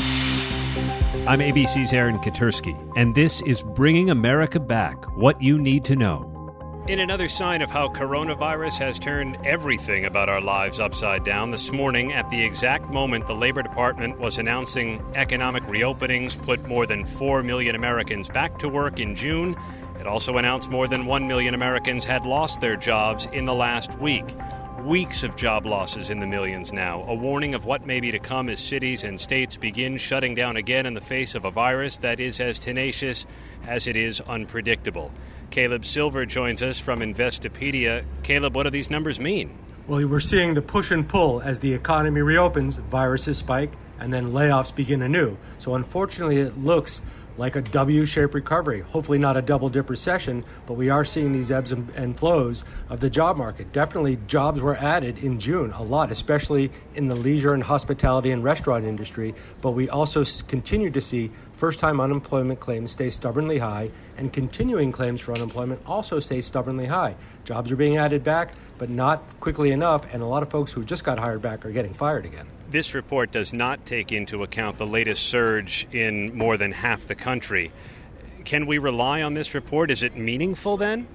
I'm ABC's Aaron Katersky, and this is Bringing America Back What You Need to Know. In another sign of how coronavirus has turned everything about our lives upside down, this morning, at the exact moment the Labor Department was announcing economic reopenings put more than 4 million Americans back to work in June, it also announced more than 1 million Americans had lost their jobs in the last week. Weeks of job losses in the millions now, a warning of what may be to come as cities and states begin shutting down again in the face of a virus that is as tenacious as it is unpredictable. Caleb Silver joins us from Investopedia. Caleb, what do these numbers mean? Well, we're seeing the push and pull as the economy reopens, viruses spike, and then layoffs begin anew. So, unfortunately, it looks like a W shaped recovery. Hopefully, not a double dip recession, but we are seeing these ebbs and flows of the job market. Definitely, jobs were added in June, a lot, especially in the leisure and hospitality and restaurant industry. But we also continue to see first time unemployment claims stay stubbornly high, and continuing claims for unemployment also stay stubbornly high. Jobs are being added back, but not quickly enough, and a lot of folks who just got hired back are getting fired again. This report does not take into account the latest surge in more than half the country. Can we rely on this report? Is it meaningful then?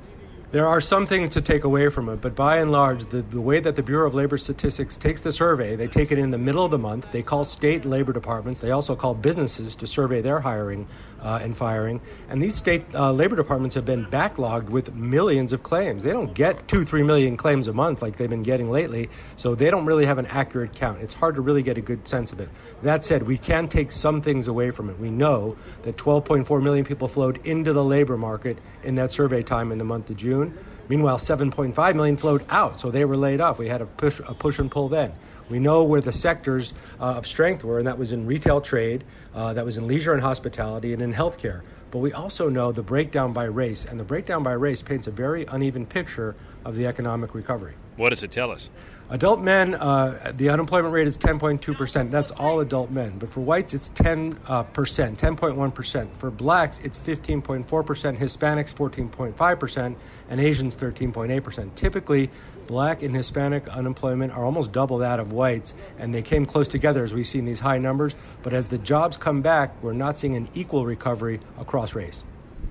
There are some things to take away from it, but by and large, the, the way that the Bureau of Labor Statistics takes the survey, they take it in the middle of the month. They call state labor departments. They also call businesses to survey their hiring uh, and firing. And these state uh, labor departments have been backlogged with millions of claims. They don't get two, three million claims a month like they've been getting lately, so they don't really have an accurate count. It's hard to really get a good sense of it. That said, we can take some things away from it. We know that 12.4 million people flowed into the labor market in that survey time in the month of June. Meanwhile, 7.5 million flowed out, so they were laid off. We had a push, a push and pull then. We know where the sectors uh, of strength were, and that was in retail trade, uh, that was in leisure and hospitality, and in healthcare. But we also know the breakdown by race, and the breakdown by race paints a very uneven picture of the economic recovery. What does it tell us? Adult men, uh, the unemployment rate is 10.2%. That's all adult men. But for whites, it's 10%, uh, 10.1%. For blacks, it's 15.4%. Hispanics, 14.5%. And Asians, 13.8%. Typically, black and Hispanic unemployment are almost double that of whites. And they came close together as we've seen these high numbers. But as the jobs come back, we're not seeing an equal recovery across race.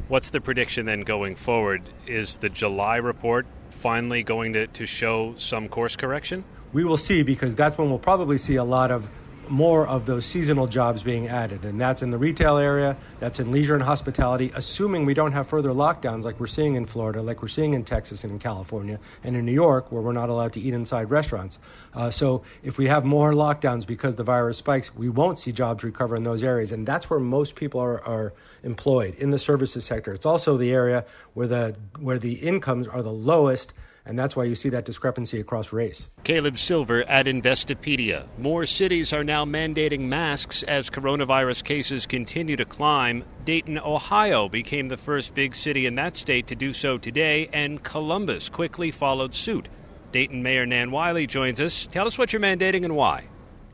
What's the prediction then going forward? Is the July report finally going to, to show some course correction? We will see because that's when we'll probably see a lot of more of those seasonal jobs being added. And that's in the retail area, that's in leisure and hospitality, assuming we don't have further lockdowns like we're seeing in Florida, like we're seeing in Texas and in California, and in New York, where we're not allowed to eat inside restaurants. Uh, so if we have more lockdowns because the virus spikes, we won't see jobs recover in those areas. And that's where most people are, are employed in the services sector. It's also the area where the, where the incomes are the lowest and that's why you see that discrepancy across race. Caleb Silver at Investopedia. More cities are now mandating masks as coronavirus cases continue to climb. Dayton, Ohio became the first big city in that state to do so today, and Columbus quickly followed suit. Dayton Mayor Nan Whaley joins us. Tell us what you're mandating and why.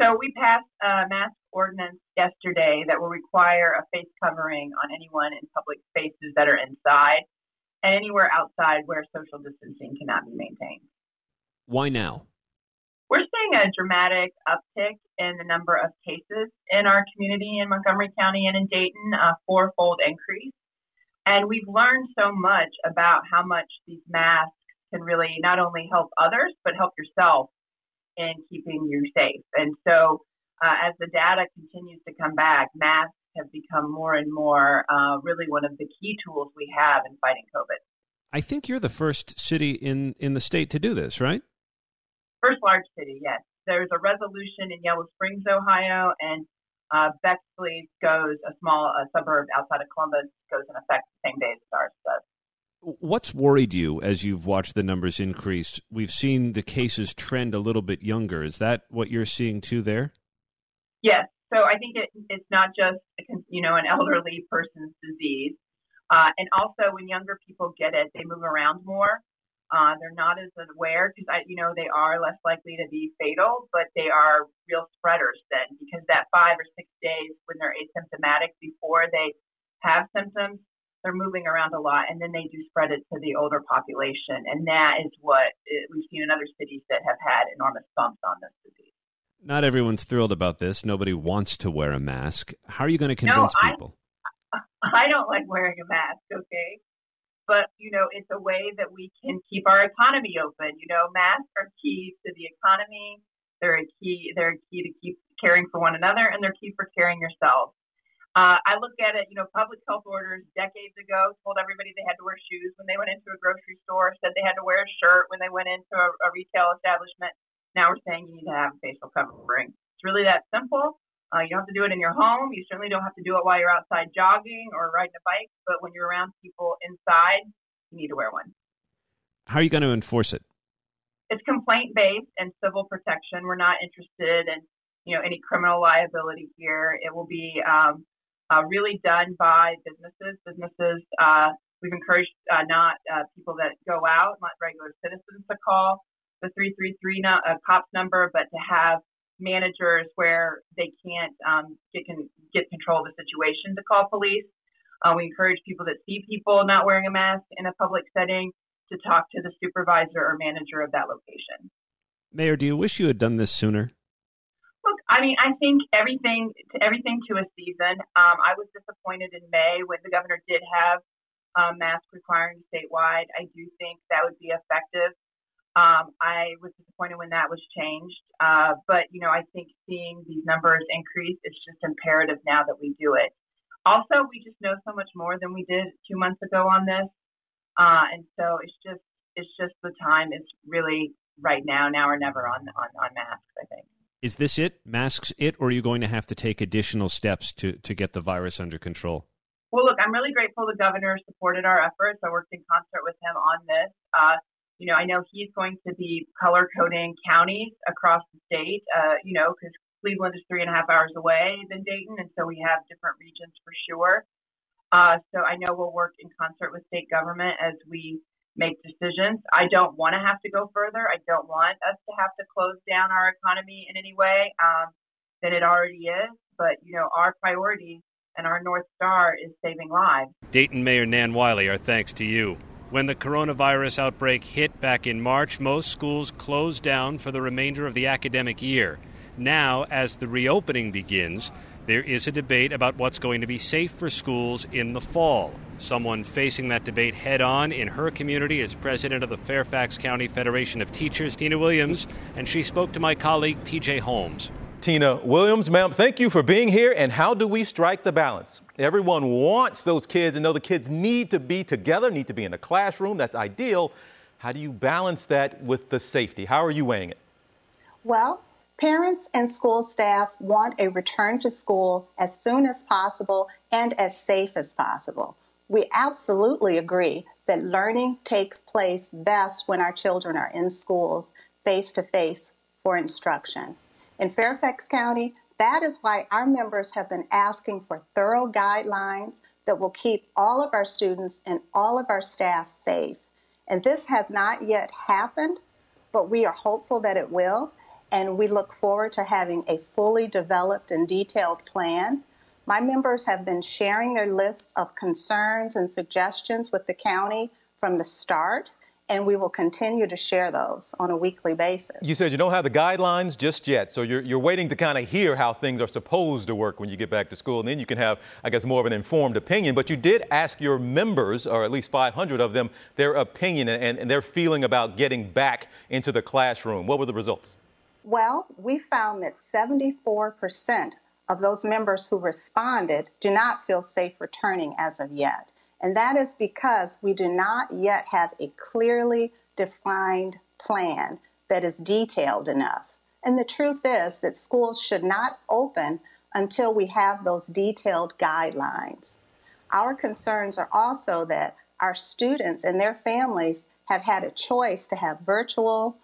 So, we passed a mask ordinance yesterday that will require a face covering on anyone in public spaces that are inside and anywhere outside where social distancing cannot be maintained. Why now? We're seeing a dramatic uptick in the number of cases in our community in Montgomery County and in Dayton, a fourfold increase. And we've learned so much about how much these masks can really not only help others, but help yourself in keeping you safe. And so, uh, as the data continues to come back, masks have become more and more uh, really one of the key tools we have in fighting COVID. I think you're the first city in, in the state to do this, right? First large city, yes. There's a resolution in Yellow Springs, Ohio, and uh, Bexley goes, a small a suburb outside of Columbus, goes in effect the same day as ours does. What's worried you as you've watched the numbers increase? We've seen the cases trend a little bit younger. Is that what you're seeing too there? Yes, so I think it, it's not just you know an elderly person's disease, uh, and also when younger people get it, they move around more. Uh, they're not as aware because you know, they are less likely to be fatal, but they are real spreaders then because that five or six days when they're asymptomatic before they have symptoms, they're moving around a lot, and then they do spread it to the older population, and that is what it, we've seen in other cities that have had enormous bumps on this disease. Not everyone's thrilled about this. Nobody wants to wear a mask. How are you going to convince no, I, people? I don't like wearing a mask, okay? But, you know, it's a way that we can keep our economy open. You know, masks are key to the economy. They're a key, they're a key to keep caring for one another and they're key for caring yourself. Uh, I look at it, you know, public health orders decades ago told everybody they had to wear shoes when they went into a grocery store, said they had to wear a shirt when they went into a, a retail establishment. Now we're saying you need to have a facial covering. It's really that simple. Uh, you don't have to do it in your home. You certainly don't have to do it while you're outside jogging or riding a bike. But when you're around people inside, you need to wear one. How are you going to enforce it? It's complaint based and civil protection. We're not interested in you know any criminal liability here. It will be um, uh, really done by businesses. Businesses uh, we've encouraged uh, not uh, people that go out, not regular citizens to call the 333 no, uh, cops number, but to have managers where they can't um, get, can, get control of the situation to call police. Uh, we encourage people that see people not wearing a mask in a public setting to talk to the supervisor or manager of that location. Mayor, do you wish you had done this sooner? Look, I mean, I think everything to everything to a season. Um, I was disappointed in May when the governor did have um, mask requiring statewide. I do think that would be effective. Um, I was disappointed when that was changed, uh, but you know, I think seeing these numbers increase, it's just imperative now that we do it. Also, we just know so much more than we did two months ago on this, uh, and so it's just it's just the time is really right now, now or never on on, on masks. I think. Is this it? Masks it, or are you going to have to take additional steps to to get the virus under control? Well, look, I'm really grateful the governor supported our efforts. I worked in concert with him on this. Uh, you know, I know he's going to be color coding counties across the state, uh, you know, because Cleveland is three and a half hours away than Dayton, and so we have different regions for sure. Uh, so I know we'll work in concert with state government as we make decisions. I don't want to have to go further. I don't want us to have to close down our economy in any way um, than it already is. But you know, our priority and our north star is saving lives. Dayton Mayor Nan Whaley, our thanks to you. When the coronavirus outbreak hit back in March, most schools closed down for the remainder of the academic year. Now, as the reopening begins, there is a debate about what's going to be safe for schools in the fall. Someone facing that debate head on in her community is president of the Fairfax County Federation of Teachers, Tina Williams, and she spoke to my colleague TJ Holmes. Tina Williams, ma'am, thank you for being here. And how do we strike the balance? Everyone wants those kids and know the kids need to be together, need to be in a classroom. That's ideal. How do you balance that with the safety? How are you weighing it? Well, parents and school staff want a return to school as soon as possible and as safe as possible. We absolutely agree that learning takes place best when our children are in schools face to face for instruction. In Fairfax County, that is why our members have been asking for thorough guidelines that will keep all of our students and all of our staff safe. And this has not yet happened, but we are hopeful that it will. And we look forward to having a fully developed and detailed plan. My members have been sharing their lists of concerns and suggestions with the county from the start and we will continue to share those on a weekly basis. You said you don't have the guidelines just yet, so you're, you're waiting to kind of hear how things are supposed to work when you get back to school, and then you can have, I guess, more of an informed opinion. But you did ask your members, or at least 500 of them, their opinion and, and their feeling about getting back into the classroom. What were the results? Well, we found that 74% of those members who responded do not feel safe returning as of yet. And that is because we do not yet have a clearly defined plan that is detailed enough. And the truth is that schools should not open until we have those detailed guidelines. Our concerns are also that our students and their families have had a choice to have virtual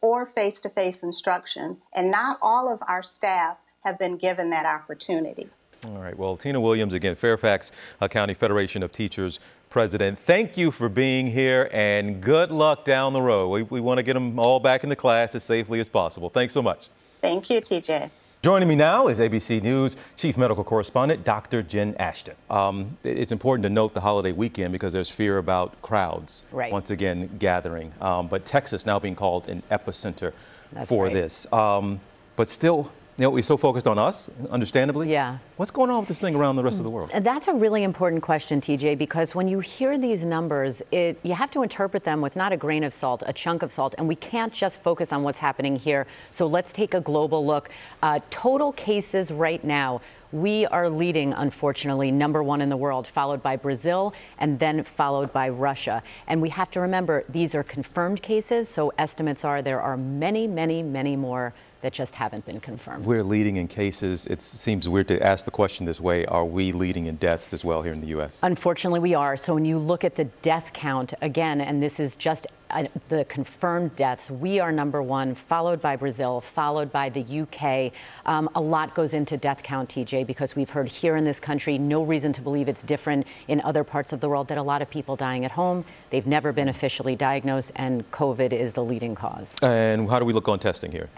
or face to face instruction, and not all of our staff have been given that opportunity. All right. Well, Tina Williams, again, Fairfax uh, County Federation of Teachers president. Thank you for being here and good luck down the road. We, we want to get them all back in the class as safely as possible. Thanks so much. Thank you, TJ. Joining me now is ABC News Chief Medical Correspondent Dr. Jen Ashton. Um, it's important to note the holiday weekend because there's fear about crowds right. once again gathering. Um, but Texas now being called an epicenter That's for right. this. Um, but still you know, we're so focused on us, understandably. Yeah. What's going on with this thing around the rest of the world? That's a really important question, TJ, because when you hear these numbers, it, you have to interpret them with not a grain of salt, a chunk of salt, and we can't just focus on what's happening here. So let's take a global look. Uh, total cases right now. We are leading, unfortunately, number one in the world, followed by Brazil and then followed by Russia. And we have to remember these are confirmed cases, so estimates are there are many, many, many more that just haven't been confirmed. We're leading in cases. It seems weird to ask the question this way. Are we leading in deaths as well here in the U.S.? Unfortunately, we are. So when you look at the death count, again, and this is just uh, the confirmed deaths, we are number one, followed by Brazil, followed by the UK. Um, a lot goes into death count, TJ, because we've heard here in this country no reason to believe it's different in other parts of the world that a lot of people dying at home. They've never been officially diagnosed, and COVID is the leading cause. And how do we look on testing here?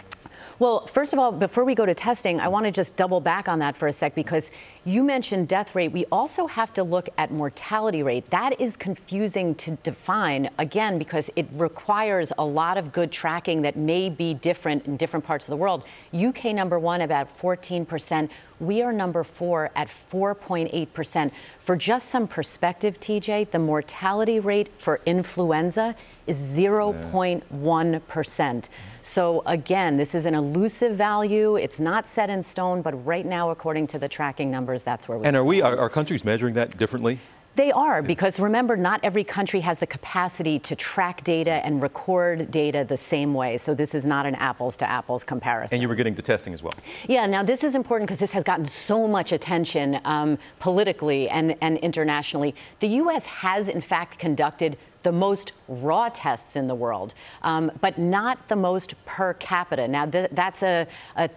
Well, first of all, before we go to testing, I want to just double back on that for a sec because you mentioned death rate. We also have to look at mortality rate. That is confusing to define, again, because it requires a lot of good tracking that may be different in different parts of the world. UK number one, about 14%. We are number four at 4.8%. For just some perspective, TJ, the mortality rate for influenza is 0.1%. So again, this is an elusive value. It's not set in stone, but right now, according to the tracking numbers, that's where we are. And are stand. we, are, are countries measuring that differently? They are, because remember, not every country has the capacity to track data and record data the same way. So this is not an apples to apples comparison. And you were getting the testing as well. Yeah, now this is important because this has gotten so much attention um, politically and, and internationally. The U.S. has, in fact, conducted the most raw tests in the world, um, but not the most per capita. Now, th- that's a, a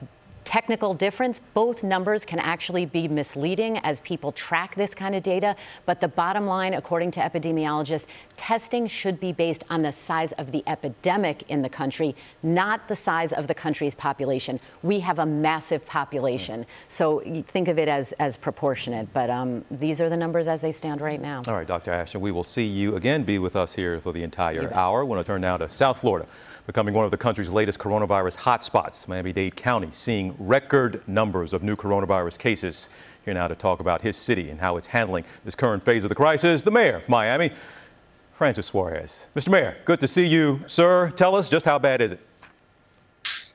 technical difference. Both numbers can actually be misleading as people track this kind of data. But the bottom line, according to epidemiologists, testing should be based on the size of the epidemic in the country, not the size of the country's population. We have a massive population. So think of it as, as proportionate. But um, these are the numbers as they stand right now. All right, Dr. Ashton, we will see you again, be with us here for the entire hour. we want to turn now to South Florida, becoming one of the country's latest coronavirus hotspots. Miami-Dade County seeing record numbers of new coronavirus cases. Here now to talk about his city and how it's handling this current phase of the crisis, the mayor of Miami, Francis Suarez. Mr. Mayor, good to see you, sir. Tell us just how bad is it?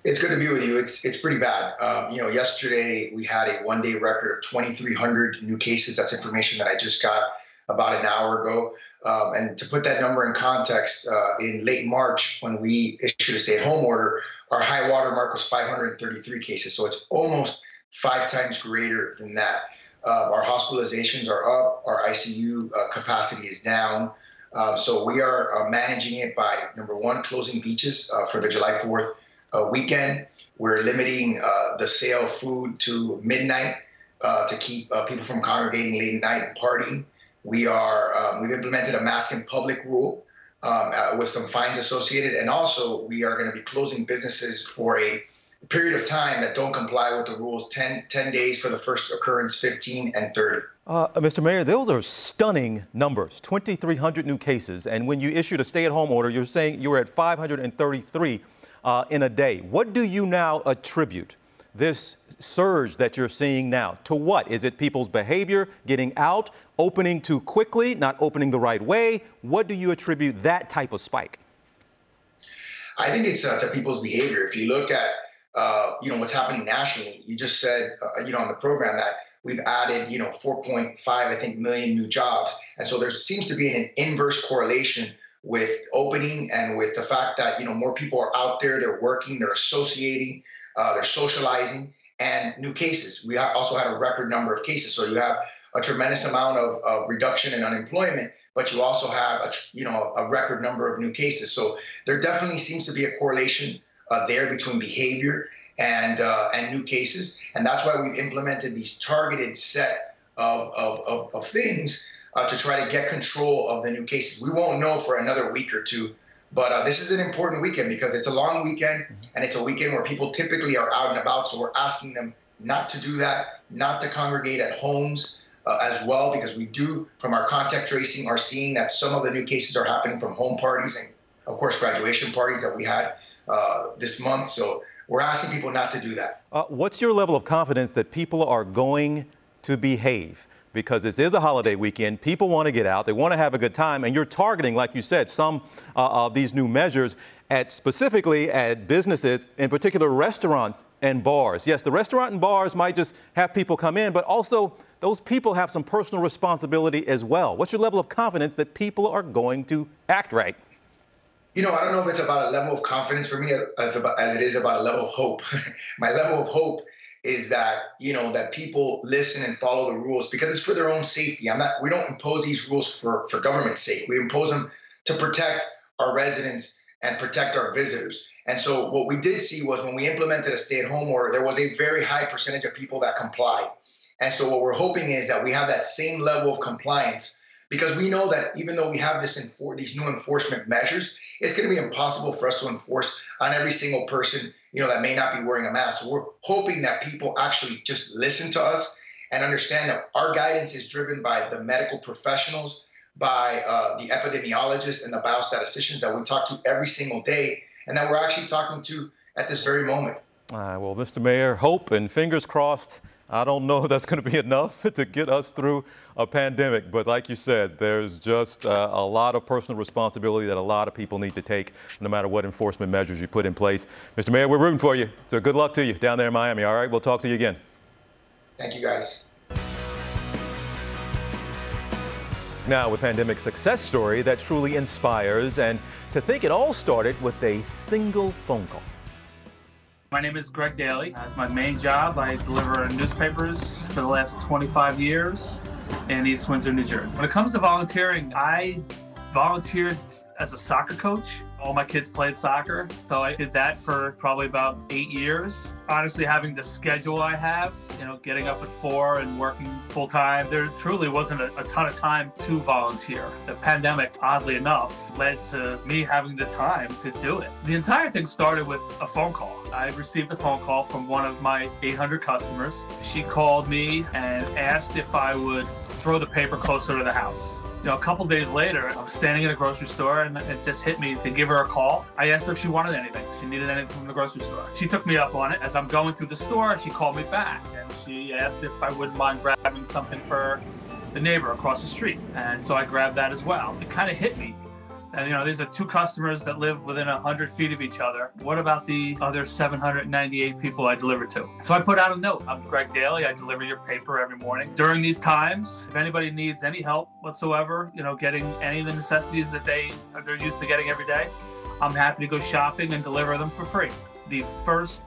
It's good to be with you. It's it's pretty bad. Um, you know, yesterday we had a one-day record of 2,300 new cases. That's information that I just got about an hour ago. Um, and to put that number in context, uh, in late March, when we issued a stay-at-home order, our high water mark was 533 cases. So it's almost five times greater than that. Uh, our hospitalizations are up. Our ICU uh, capacity is down. Um, so we are uh, managing it by number one, closing beaches uh, for the July 4th uh, weekend. We're limiting uh, the sale of food to midnight uh, to keep uh, people from congregating late at night and partying. We are um, we've implemented a mask in public rule uh, with some fines associated, and also we are going to be closing businesses for a period of time that don't comply with the rules 10, 10 days for the first occurrence, 15 and 30. Uh, Mr. Mayor, those are stunning numbers 2,300 new cases. And when you issued a stay at home order, you're saying you were at 533 uh, in a day. What do you now attribute this surge that you're seeing now to what? Is it people's behavior, getting out, opening too quickly, not opening the right way? What do you attribute that type of spike? I think it's uh, to people's behavior. If you look at uh, you know what's happening nationally, you just said uh, you know on the program that we've added you know 4.5 I think million new jobs, and so there seems to be an inverse correlation with opening and with the fact that you know more people are out there, they're working, they're associating, uh, they're socializing, and new cases. We also had a record number of cases, so you have a tremendous amount of, of reduction in unemployment, but you also have a you know a record number of new cases. So there definitely seems to be a correlation uh, there between behavior and uh, and new cases, and that's why we've implemented these targeted set of of, of, of things uh, to try to get control of the new cases. We won't know for another week or two, but uh, this is an important weekend because it's a long weekend and it's a weekend where people typically are out and about. So we're asking them not to do that, not to congregate at homes. Uh, as well, because we do, from our contact tracing, are seeing that some of the new cases are happening from home parties and, of course, graduation parties that we had uh, this month. So We're asking people not to do that. Uh, what's your level of confidence that people are going to behave? Because this is a holiday weekend. People want to get out, they want to have a good time, and you're targeting, like you said, some uh, of these new measures at specifically at businesses, in particular restaurants and bars. Yes, the restaurant and bars might just have people come in, but also those people have some personal responsibility as well. What's your level of confidence that people are going to act right? You know, I don't know if it's about a level of confidence for me as, about, as it is about a level of hope. My level of hope is that you know that people listen and follow the rules because it's for their own safety. I'm not. We don't impose these rules for for government's sake. We impose them to protect our residents and protect our visitors. And so what we did see was when we implemented a stay-at-home order, there was a very high percentage of people that complied. And so what we're hoping is that we have that same level of compliance because we know that even though we have this enfor- these new enforcement measures, it's going to be impossible for us to enforce on every single person, you know, that may not be wearing a mask. So we're hoping that people actually just listen to us and understand that our guidance is driven by the medical professionals by uh, the epidemiologists and the biostatisticians that we talk to every single day and that we're actually talking to at this very moment. Right, well, Mr. Mayor, hope and fingers crossed. I don't know if that's going to be enough to get us through a pandemic, but like you said, there's just uh, a lot of personal responsibility that a lot of people need to take, no matter what enforcement measures you put in place. Mr. Mayor, we're rooting for you. So good luck to you down there in Miami. All right, we'll talk to you again. Thank you, guys. Now, with pandemic success story that truly inspires, and to think it all started with a single phone call. My name is Greg Daly. That's my main job. I deliver newspapers for the last 25 years in East Windsor, New Jersey. When it comes to volunteering, I volunteered as a soccer coach all my kids played soccer, so I did that for probably about eight years. Honestly, having the schedule I have, you know, getting up at four and working full time, there truly wasn't a, a, ton of time to volunteer. The pandemic, oddly enough, led to me having the time to do it. The entire thing started with a phone call. I received a phone call from one of my 800 customers. She called me and asked if I would throw the paper closer to the house. You know, a couple days later, I was standing in a grocery store and it just hit me to give her a call. I asked her if she wanted anything. She needed anything from the grocery store. She took me up on it. As I'm going through the store, she called me back and she asked if I wouldn't mind grabbing something for the neighbor across the street. And so I grabbed that as well. It kind of hit me and you know, these are two customers that live within 100 feet of each other. What about the other 798 people I deliver to? So I put out a note. I'm Greg Daly. I deliver your paper every morning. During these times, if anybody needs any help whatsoever, you know, getting any of the necessities that they they're used to getting every day, I'm happy to go shopping and deliver them for free. The first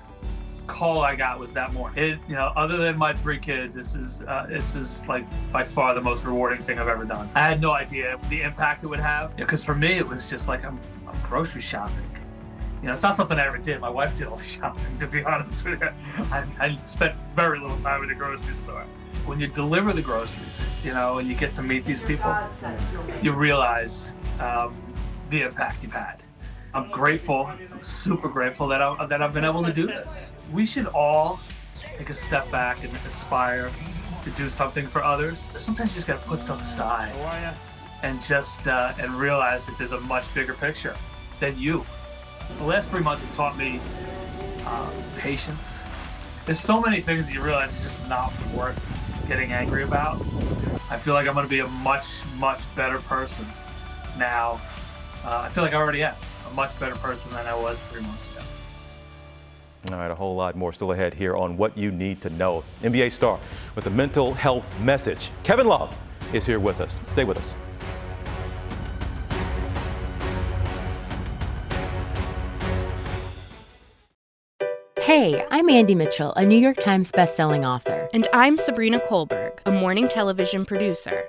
call I got was that morning. It, you know, other than my three kids, this is uh, this is like by far the most rewarding thing I've ever done. I had no idea the impact it would have because for me it was just like I'm, I'm grocery shopping. You know, it's not something I ever did. My wife did all the shopping, to be honest with you. I, I spent very little time in the grocery store. When you deliver the groceries, you know, and you get to meet these people, you realize um, the impact you've had. I'm grateful, I'm super grateful that, I, that I've been able to do this. We should all take a step back and aspire to do something for others. Sometimes you just gotta put stuff aside and just uh, and realize that there's a much bigger picture than you. The last three months have taught me uh, patience. There's so many things that you realize it's just not worth getting angry about. I feel like I'm gonna be a much, much better person now. Uh, I feel like I already am a much better person than I was three months ago. All right, a whole lot more still ahead here on what you need to know. NBA star with a mental health message. Kevin Love is here with us. Stay with us. Hey, I'm Andy Mitchell, a New York Times bestselling author. And I'm Sabrina Kohlberg, a morning television producer.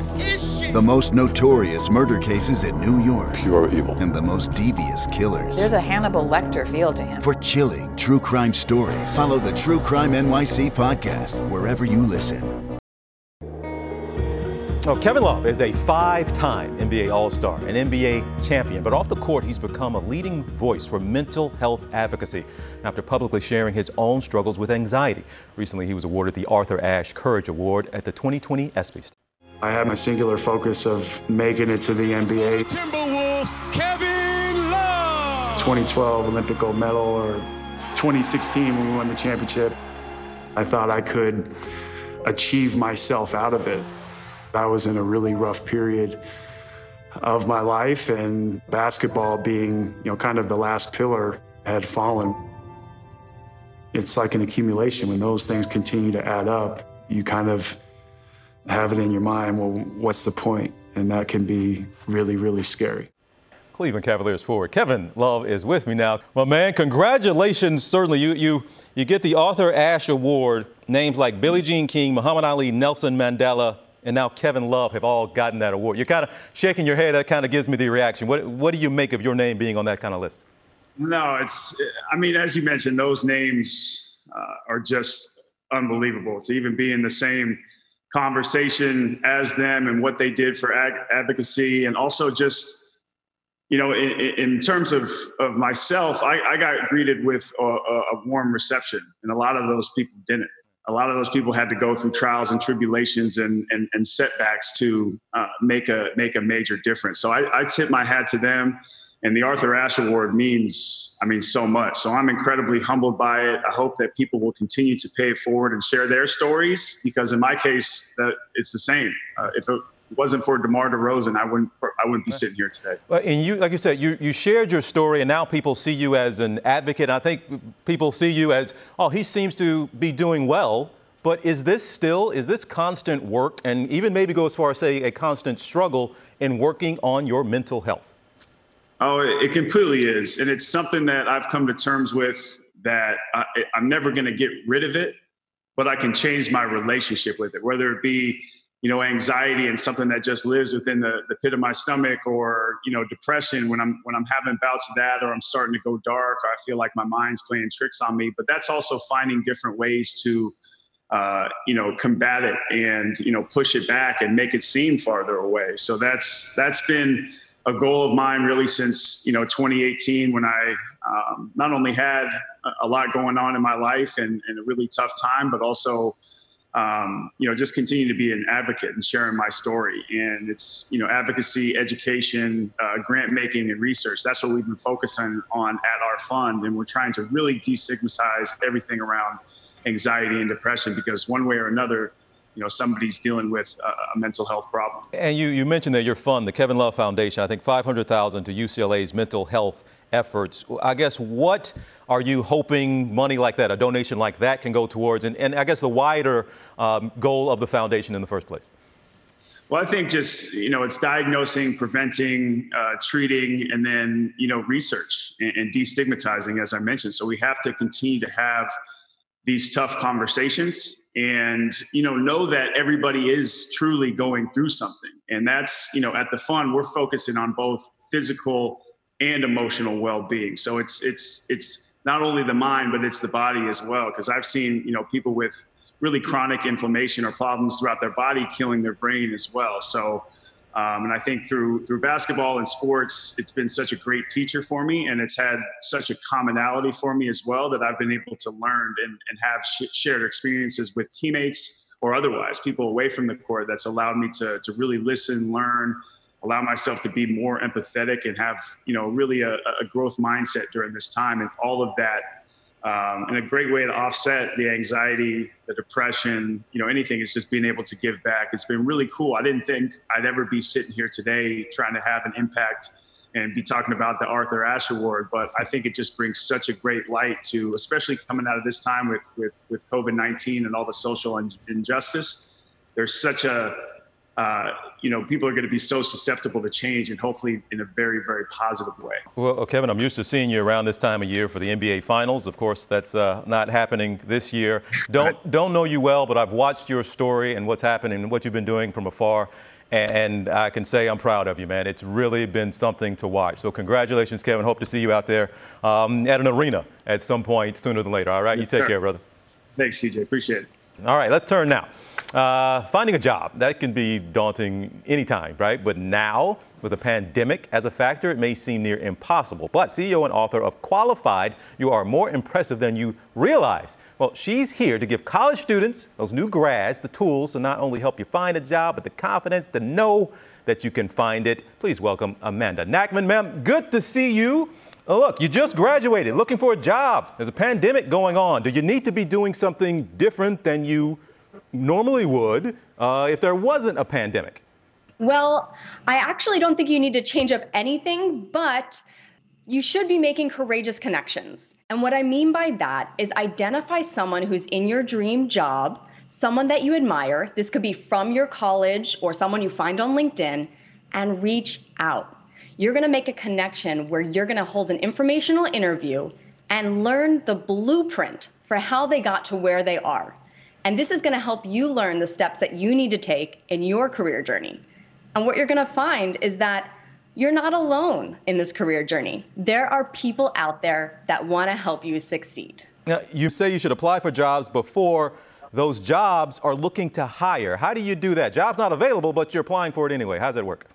she? The most notorious murder cases in New York. Pure evil. And the most devious killers. There's a Hannibal Lecter feel to him. For chilling true crime stories, follow the True Crime NYC podcast wherever you listen. Oh, Kevin Love is a five-time NBA All-Star, an NBA champion, but off the court, he's become a leading voice for mental health advocacy after publicly sharing his own struggles with anxiety. Recently, he was awarded the Arthur Ashe Courage Award at the 2020 ESPYs. I had my singular focus of making it to the NBA. Timberwolves, Kevin Love. 2012 Olympic gold medal or 2016 when we won the championship. I thought I could achieve myself out of it. I was in a really rough period of my life, and basketball being, you know, kind of the last pillar had fallen. It's like an accumulation. When those things continue to add up, you kind of have it in your mind, well, what's the point? And that can be really, really scary. Cleveland Cavaliers forward Kevin Love is with me now. Well, man, congratulations. Certainly, you, you, you get the Arthur Ashe Award. Names like Billie Jean King, Muhammad Ali, Nelson Mandela, and now Kevin Love have all gotten that award. You're kind of shaking your head. That kind of gives me the reaction. What, what do you make of your name being on that kind of list? No, it's, I mean, as you mentioned, those names uh, are just unbelievable to even be in the same conversation as them and what they did for ag- advocacy. And also just, you know, in, in terms of, of myself, I, I got greeted with a, a warm reception, and a lot of those people didn't a lot of those people had to go through trials and tribulations and, and, and setbacks to uh, make a make a major difference. So I, I tip my hat to them, and the Arthur Ashe Award means I mean so much. So I'm incredibly humbled by it. I hope that people will continue to pay it forward and share their stories because in my case, that it's the same. Uh, if it wasn't for DeMar DeRozan, I wouldn't I wouldn't be sitting here today. Well, and you, like you said, you, you shared your story, and now people see you as an advocate. I think people see you as, oh, he seems to be doing well. But is this still, is this constant work, and even maybe go as far as say a constant struggle in working on your mental health? Oh, it completely is, and it's something that I've come to terms with that I, I'm never going to get rid of it, but I can change my relationship with it, whether it be you know, anxiety and something that just lives within the, the pit of my stomach or, you know, depression when I'm when I'm having bouts of that or I'm starting to go dark or I feel like my mind's playing tricks on me. But that's also finding different ways to uh, you know, combat it and, you know, push it back and make it seem farther away. So that's that's been a goal of mine really since, you know, 2018 when I um, not only had a lot going on in my life and, and a really tough time, but also um, you know, just continue to be an advocate and sharing my story. And it's, you know, advocacy, education, uh, grant making, and research. That's what we've been focusing on at our fund. And we're trying to really destigmatize everything around anxiety and depression because one way or another, you know, somebody's dealing with a, a mental health problem. And you, you mentioned that your fund, the Kevin Love Foundation, I think 500,000 to UCLA's mental health efforts. I guess what are you hoping money like that, a donation like that, can go towards? And, and I guess the wider um, goal of the foundation in the first place? Well, I think just you know it's diagnosing, preventing, uh, treating, and then you know research and, and destigmatizing, as I mentioned. So we have to continue to have these tough conversations and you know know that everybody is truly going through something and that's you know at the fund we're focusing on both physical and emotional well-being. So it's it's it's not only the mind, but it's the body as well. Because I've seen you know people with really chronic inflammation or problems throughout their body killing their brain as well. So. Um, and I think through through basketball and sports, it's been such a great teacher for me, and it's had such a commonality for me as well that I've been able to learn and, and have sh- shared experiences with teammates or otherwise, people away from the court that's allowed me to, to really listen, learn, allow myself to be more empathetic and have, you know, really a, a growth mindset during this time. And all of that, um, and a great way to offset the anxiety, the depression, you know, anything is just being able to give back. It's been really cool. I didn't think I'd ever be sitting here today trying to have an impact and be talking about the Arthur Ashe Award. But I think it just brings such a great light to, especially coming out of this time with with with COVID nineteen and all the social in- injustice. There's such a uh, you know, people are going to be so susceptible to change and hopefully in a very, very positive way. Well, Kevin, I'm used to seeing you around this time of year for the NBA Finals. Of course, that's uh, not happening this year. Don't don't know you well, but I've watched your story and what's happening and what you've been doing from afar. And I can say I'm proud of you, man. It's really been something to watch. So congratulations, Kevin. Hope to see you out there um, at an arena at some point sooner than later. All right, you take care, brother. Thanks, TJ. Appreciate it. All right, let's turn now. Uh, finding a job, that can be daunting anytime, right? But now, with a pandemic as a factor, it may seem near impossible. But CEO and author of Qualified, you are more impressive than you realize. Well, she's here to give college students, those new grads, the tools to not only help you find a job, but the confidence to know that you can find it. Please welcome Amanda Nachman. Ma'am, good to see you. Oh, look, you just graduated, looking for a job. There's a pandemic going on. Do you need to be doing something different than you normally would uh, if there wasn't a pandemic? Well, I actually don't think you need to change up anything, but you should be making courageous connections. And what I mean by that is identify someone who's in your dream job, someone that you admire. This could be from your college or someone you find on LinkedIn, and reach out you're going to make a connection where you're going to hold an informational interview and learn the blueprint for how they got to where they are. And this is going to help you learn the steps that you need to take in your career journey. And what you're going to find is that you're not alone in this career journey. There are people out there that want to help you succeed. Now, you say you should apply for jobs before those jobs are looking to hire. How do you do that? Job's not available, but you're applying for it anyway. How does that work?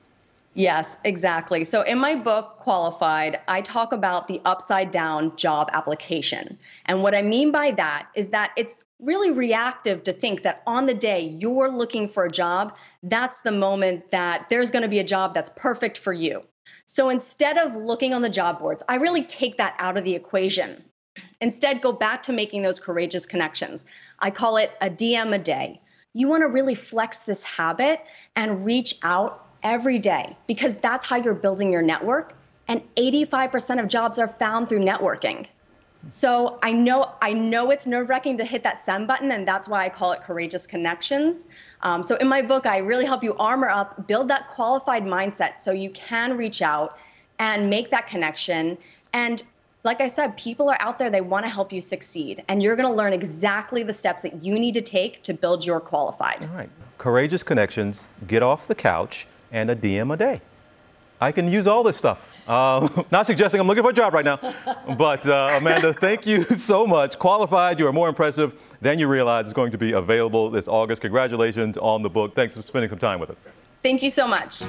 Yes, exactly. So in my book, Qualified, I talk about the upside down job application. And what I mean by that is that it's really reactive to think that on the day you're looking for a job, that's the moment that there's going to be a job that's perfect for you. So instead of looking on the job boards, I really take that out of the equation. Instead, go back to making those courageous connections. I call it a DM a day. You want to really flex this habit and reach out every day because that's how you're building your network. And 85% of jobs are found through networking. So I know I know it's nerve wracking to hit that send button, and that's why I call it courageous connections. Um, so in my book, I really help you armor up, build that qualified mindset, so you can reach out and make that connection. And like I said, people are out there, they want to help you succeed. And you're going to learn exactly the steps that you need to take to build your qualified. All right. Courageous connections, get off the couch and a DM a day. I can use all this stuff. Uh, not suggesting I'm looking for a job right now, but uh, Amanda, thank you so much. Qualified, you are more impressive than you realize. It's going to be available this August. Congratulations on the book. Thanks for spending some time with us. Thank you so much.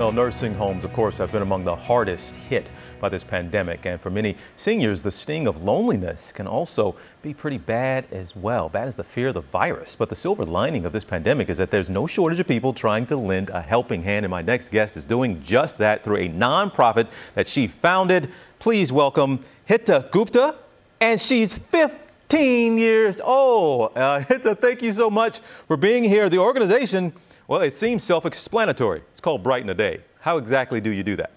Well, nursing homes, of course, have been among the hardest hit by this pandemic. And for many seniors, the sting of loneliness can also be pretty bad as well. Bad as the fear of the virus. But the silver lining of this pandemic is that there's no shortage of people trying to lend a helping hand. And my next guest is doing just that through a nonprofit that she founded. Please welcome Hita Gupta. And she's 15 years old. Uh, Hita, thank you so much for being here. The organization well, it seems self explanatory. It's called Brighten a Day. How exactly do you do that?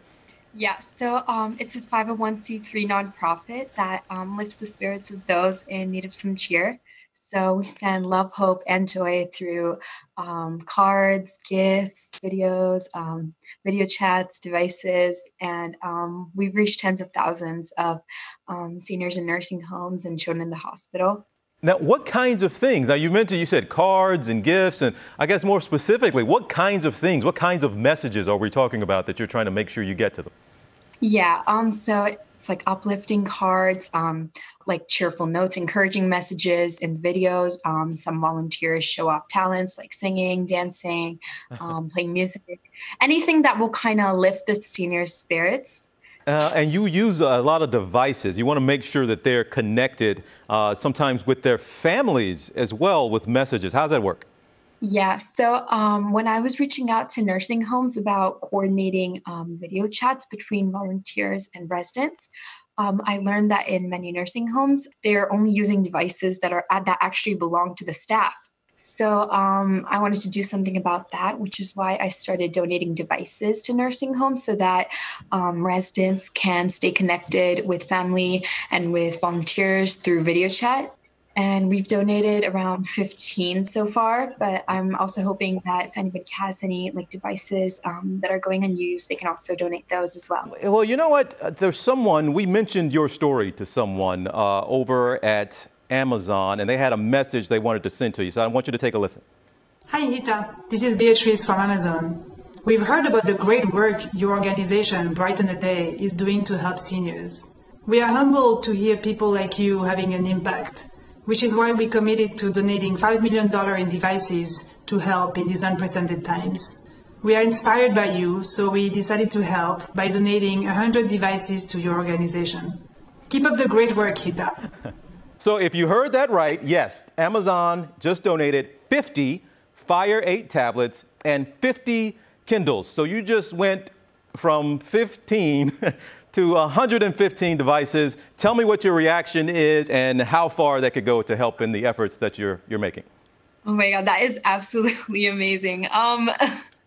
Yeah, so um, it's a 501c3 nonprofit that um, lifts the spirits of those in need of some cheer. So we send love, hope, and joy through um, cards, gifts, videos, um, video chats, devices, and um, we've reached tens of thousands of um, seniors in nursing homes and children in the hospital. Now, what kinds of things? Now, you mentioned you said cards and gifts, and I guess more specifically, what kinds of things, what kinds of messages are we talking about that you're trying to make sure you get to them? Yeah, um, so it's like uplifting cards, um, like cheerful notes, encouraging messages and videos. Um, some volunteers show off talents like singing, dancing, um, playing music, anything that will kind of lift the seniors' spirits. Uh, and you use a lot of devices. You want to make sure that they're connected, uh, sometimes with their families as well, with messages. How does that work? Yeah. So um, when I was reaching out to nursing homes about coordinating um, video chats between volunteers and residents, um, I learned that in many nursing homes, they're only using devices that are that actually belong to the staff. So um, I wanted to do something about that, which is why I started donating devices to nursing homes so that um, residents can stay connected with family and with volunteers through video chat. And we've donated around 15 so far, but I'm also hoping that if anybody has any like devices um, that are going unused, they can also donate those as well. Well, you know what? There's someone, we mentioned your story to someone uh, over at Amazon, and they had a message they wanted to send to you. So I want you to take a listen. Hi, Hita. This is Beatrice from Amazon. We've heard about the great work your organization, Brighten a Day, is doing to help seniors. We are humbled to hear people like you having an impact, which is why we committed to donating $5 million in devices to help in these unprecedented times. We are inspired by you, so we decided to help by donating 100 devices to your organization. Keep up the great work, Hita. So if you heard that right, yes, Amazon just donated 50 Fire 8 tablets and 50 Kindles. So you just went from 15 to 115 devices. Tell me what your reaction is and how far that could go to help in the efforts that you're you're making. Oh my god, that is absolutely amazing. Um,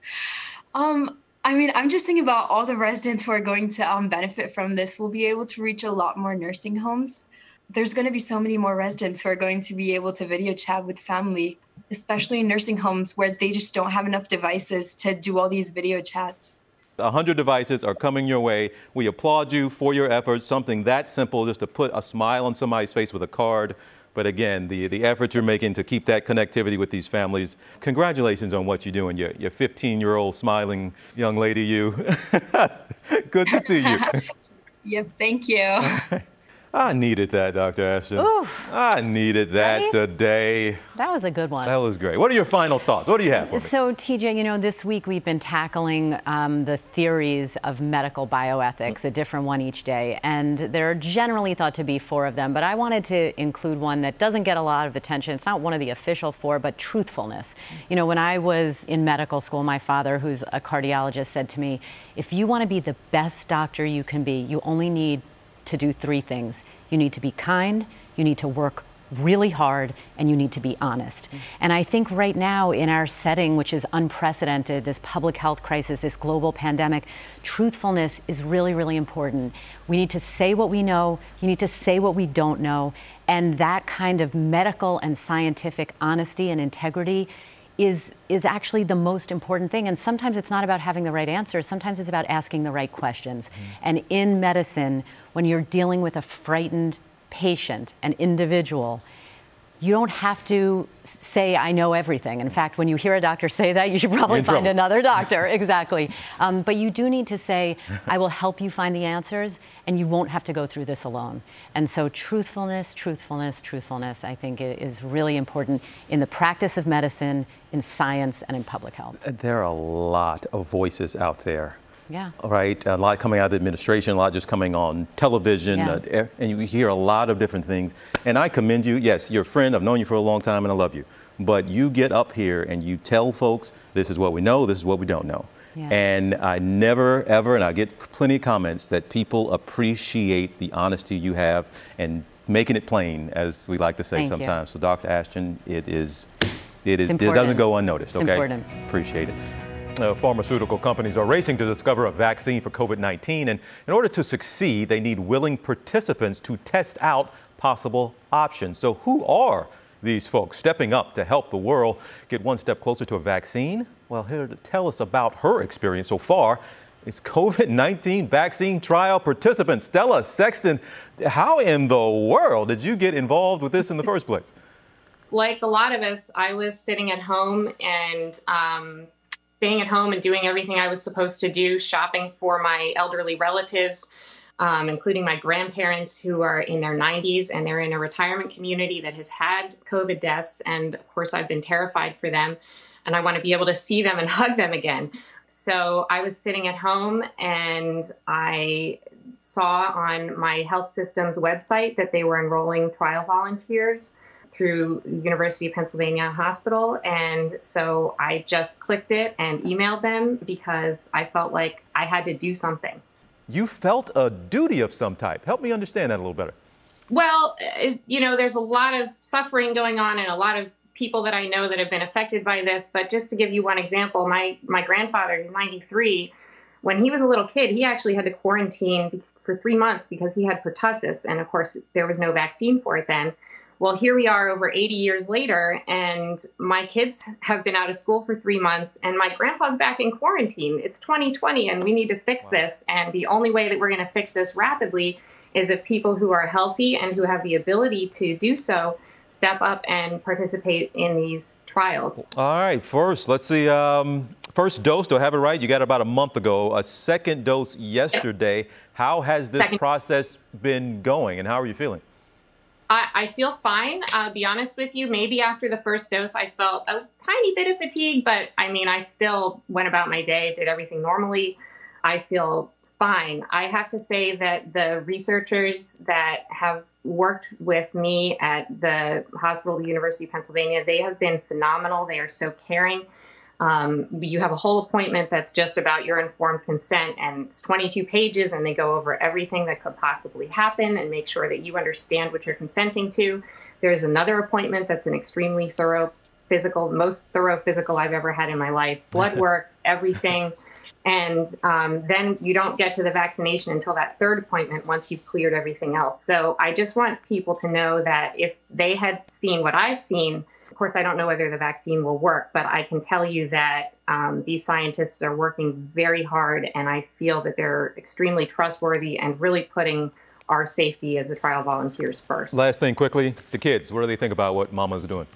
um, I mean, I'm just thinking about all the residents who are going to um, benefit from this. We'll be able to reach a lot more nursing homes there's going to be so many more residents who are going to be able to video chat with family, especially in nursing homes where they just don't have enough devices to do all these video chats. 100 devices are coming your way. We applaud you for your efforts. Something that simple, just to put a smile on somebody's face with a card. But again, the, the effort you're making to keep that connectivity with these families, congratulations on what you're doing. You're, you're 15 year old smiling young lady, you. Good to see you. yep, thank you. I needed that, Dr. Ashton. Oof. I needed that Right? today. That was a good one. That was great. What are your final thoughts? What do you have for me? So, TJ, you know, this week we've been tackling um, the theories of medical bioethics, a different one each day. And there are generally thought to be four of them, but I wanted to include one that doesn't get a lot of attention. It's not one of the official four, but truthfulness. You know, when I was in medical school, my father, who's a cardiologist, said to me, if you want to be the best doctor you can be, you only need to do three things. You need to be kind, you need to work really hard, and you need to be honest. Mm-hmm. And I think right now, in our setting, which is unprecedented, this public health crisis, this global pandemic, truthfulness is really, really important. We need to say what we know, we need to say what we don't know, and that kind of medical and scientific honesty and integrity is is actually the most important thing. And sometimes it's not about having the right answers. Sometimes it's about asking the right questions. Mm. And in medicine when you're dealing with a frightened patient an individual you don't have to say I know everything. In fact, when you hear a doctor say that, you should probably find trouble. another doctor. exactly. Um, but you do need to say, I will help you find the answers, and you won't have to go through this alone. And so, truthfulness, truthfulness, truthfulness, I think is really important in the practice of medicine, in science, and in public health. There are a lot of voices out there. Yeah. Right, a lot coming out of the administration, a lot just coming on television, Yeah. uh, and you hear a lot of different things. And I commend you. Yes, you're a friend. I've known you for a long time, and I love you. But you get up here and you tell folks this is what we know, this is what we don't know. Yeah. And I never, ever, and I get plenty of comments that people appreciate the honesty you have and making it plain, as we like to say Thank you. sometimes. So, Dr. Ashton, it is, it is, it doesn't go unnoticed. It's okay, important. appreciate it. Uh, pharmaceutical companies are racing to discover a vaccine for COVID 19, and in order to succeed, they need willing participants to test out possible options. So, who are these folks stepping up to help the world get one step closer to a vaccine? Well, here to tell us about her experience so far is COVID 19 vaccine trial participant Stella Sexton. How in the world did you get involved with this in the first place? like a lot of us, I was sitting at home and um, staying at home and doing everything I was supposed to do, shopping for my elderly relatives, um, including my grandparents who are in their 90s and they're in a retirement community that has had COVID deaths. And of course, I've been terrified for them and I want to be able to see them and hug them again. So I was sitting at home and I saw on my health system's website that they were enrolling trial volunteers through University of Pennsylvania Hospital. And so I just clicked it and emailed them because I felt like I had to do something. You felt a duty of some type. Help me understand that a little better. Well, you know, there's a lot of suffering going on and a lot of people that I know that have been affected by this. But just to give you one example, my, my grandfather, he's 93. When he was a little kid, he actually had to quarantine for three months because he had pertussis. And of course, there was no vaccine for it then. Well, here we are over 80 years later, and my kids have been out of school for three months, and my grandpa's back in quarantine. It's 2020, and we need to fix wow. this. And the only way that we're going to fix this rapidly is if people who are healthy and who have the ability to do so step up and participate in these trials. All right, first, let's see. Um, first dose, do I have it right? You got about a month ago, a second dose yesterday. How has this second. process been going, and how are you feeling? I, I feel fine. I'll be honest with you. Maybe after the first dose, I felt a tiny bit of fatigue, but I mean, I still went about my day, did everything normally. I feel fine. I have to say that the researchers that have worked with me at the hospital, the University of Pennsylvania, they have been phenomenal. They are so caring. Um, you have a whole appointment that's just about your informed consent, and it's 22 pages, and they go over everything that could possibly happen and make sure that you understand what you're consenting to. There's another appointment that's an extremely thorough physical, most thorough physical I've ever had in my life. Blood work, everything. And um, then you don't get to the vaccination until that third appointment once you've cleared everything else. So I just want people to know that if they had seen what I've seen, course, I don't know whether the vaccine will work, but I can tell you that um, these scientists are working very hard, and I feel that they're extremely trustworthy and really putting our safety as the trial volunteers first. Last thing, quickly, the kids. What do they think about what Mama's doing?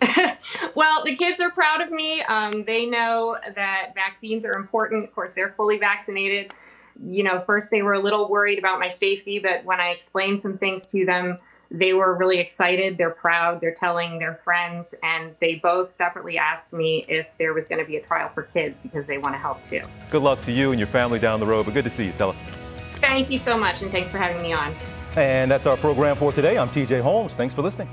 well, the kids are proud of me. Um, they know that vaccines are important. Of course, they're fully vaccinated. You know, first they were a little worried about my safety, but when I explained some things to them, they were really excited. They're proud. They're telling their friends, and they both separately asked me if there was going to be a trial for kids because they want to help too. Good luck to you and your family down the road, but good to see you, Stella. Thank you so much, and thanks for having me on. And that's our program for today. I'm TJ Holmes. Thanks for listening.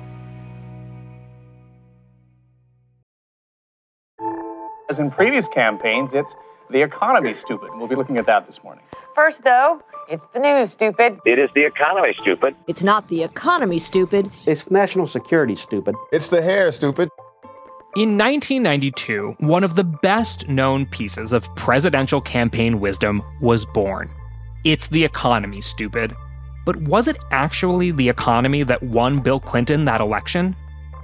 As in previous campaigns, it's the economy stupid. We'll be looking at that this morning. First, though, it's the news, stupid. It is the economy, stupid. It's not the economy, stupid. It's national security, stupid. It's the hair, stupid. In 1992, one of the best known pieces of presidential campaign wisdom was born. It's the economy, stupid. But was it actually the economy that won Bill Clinton that election?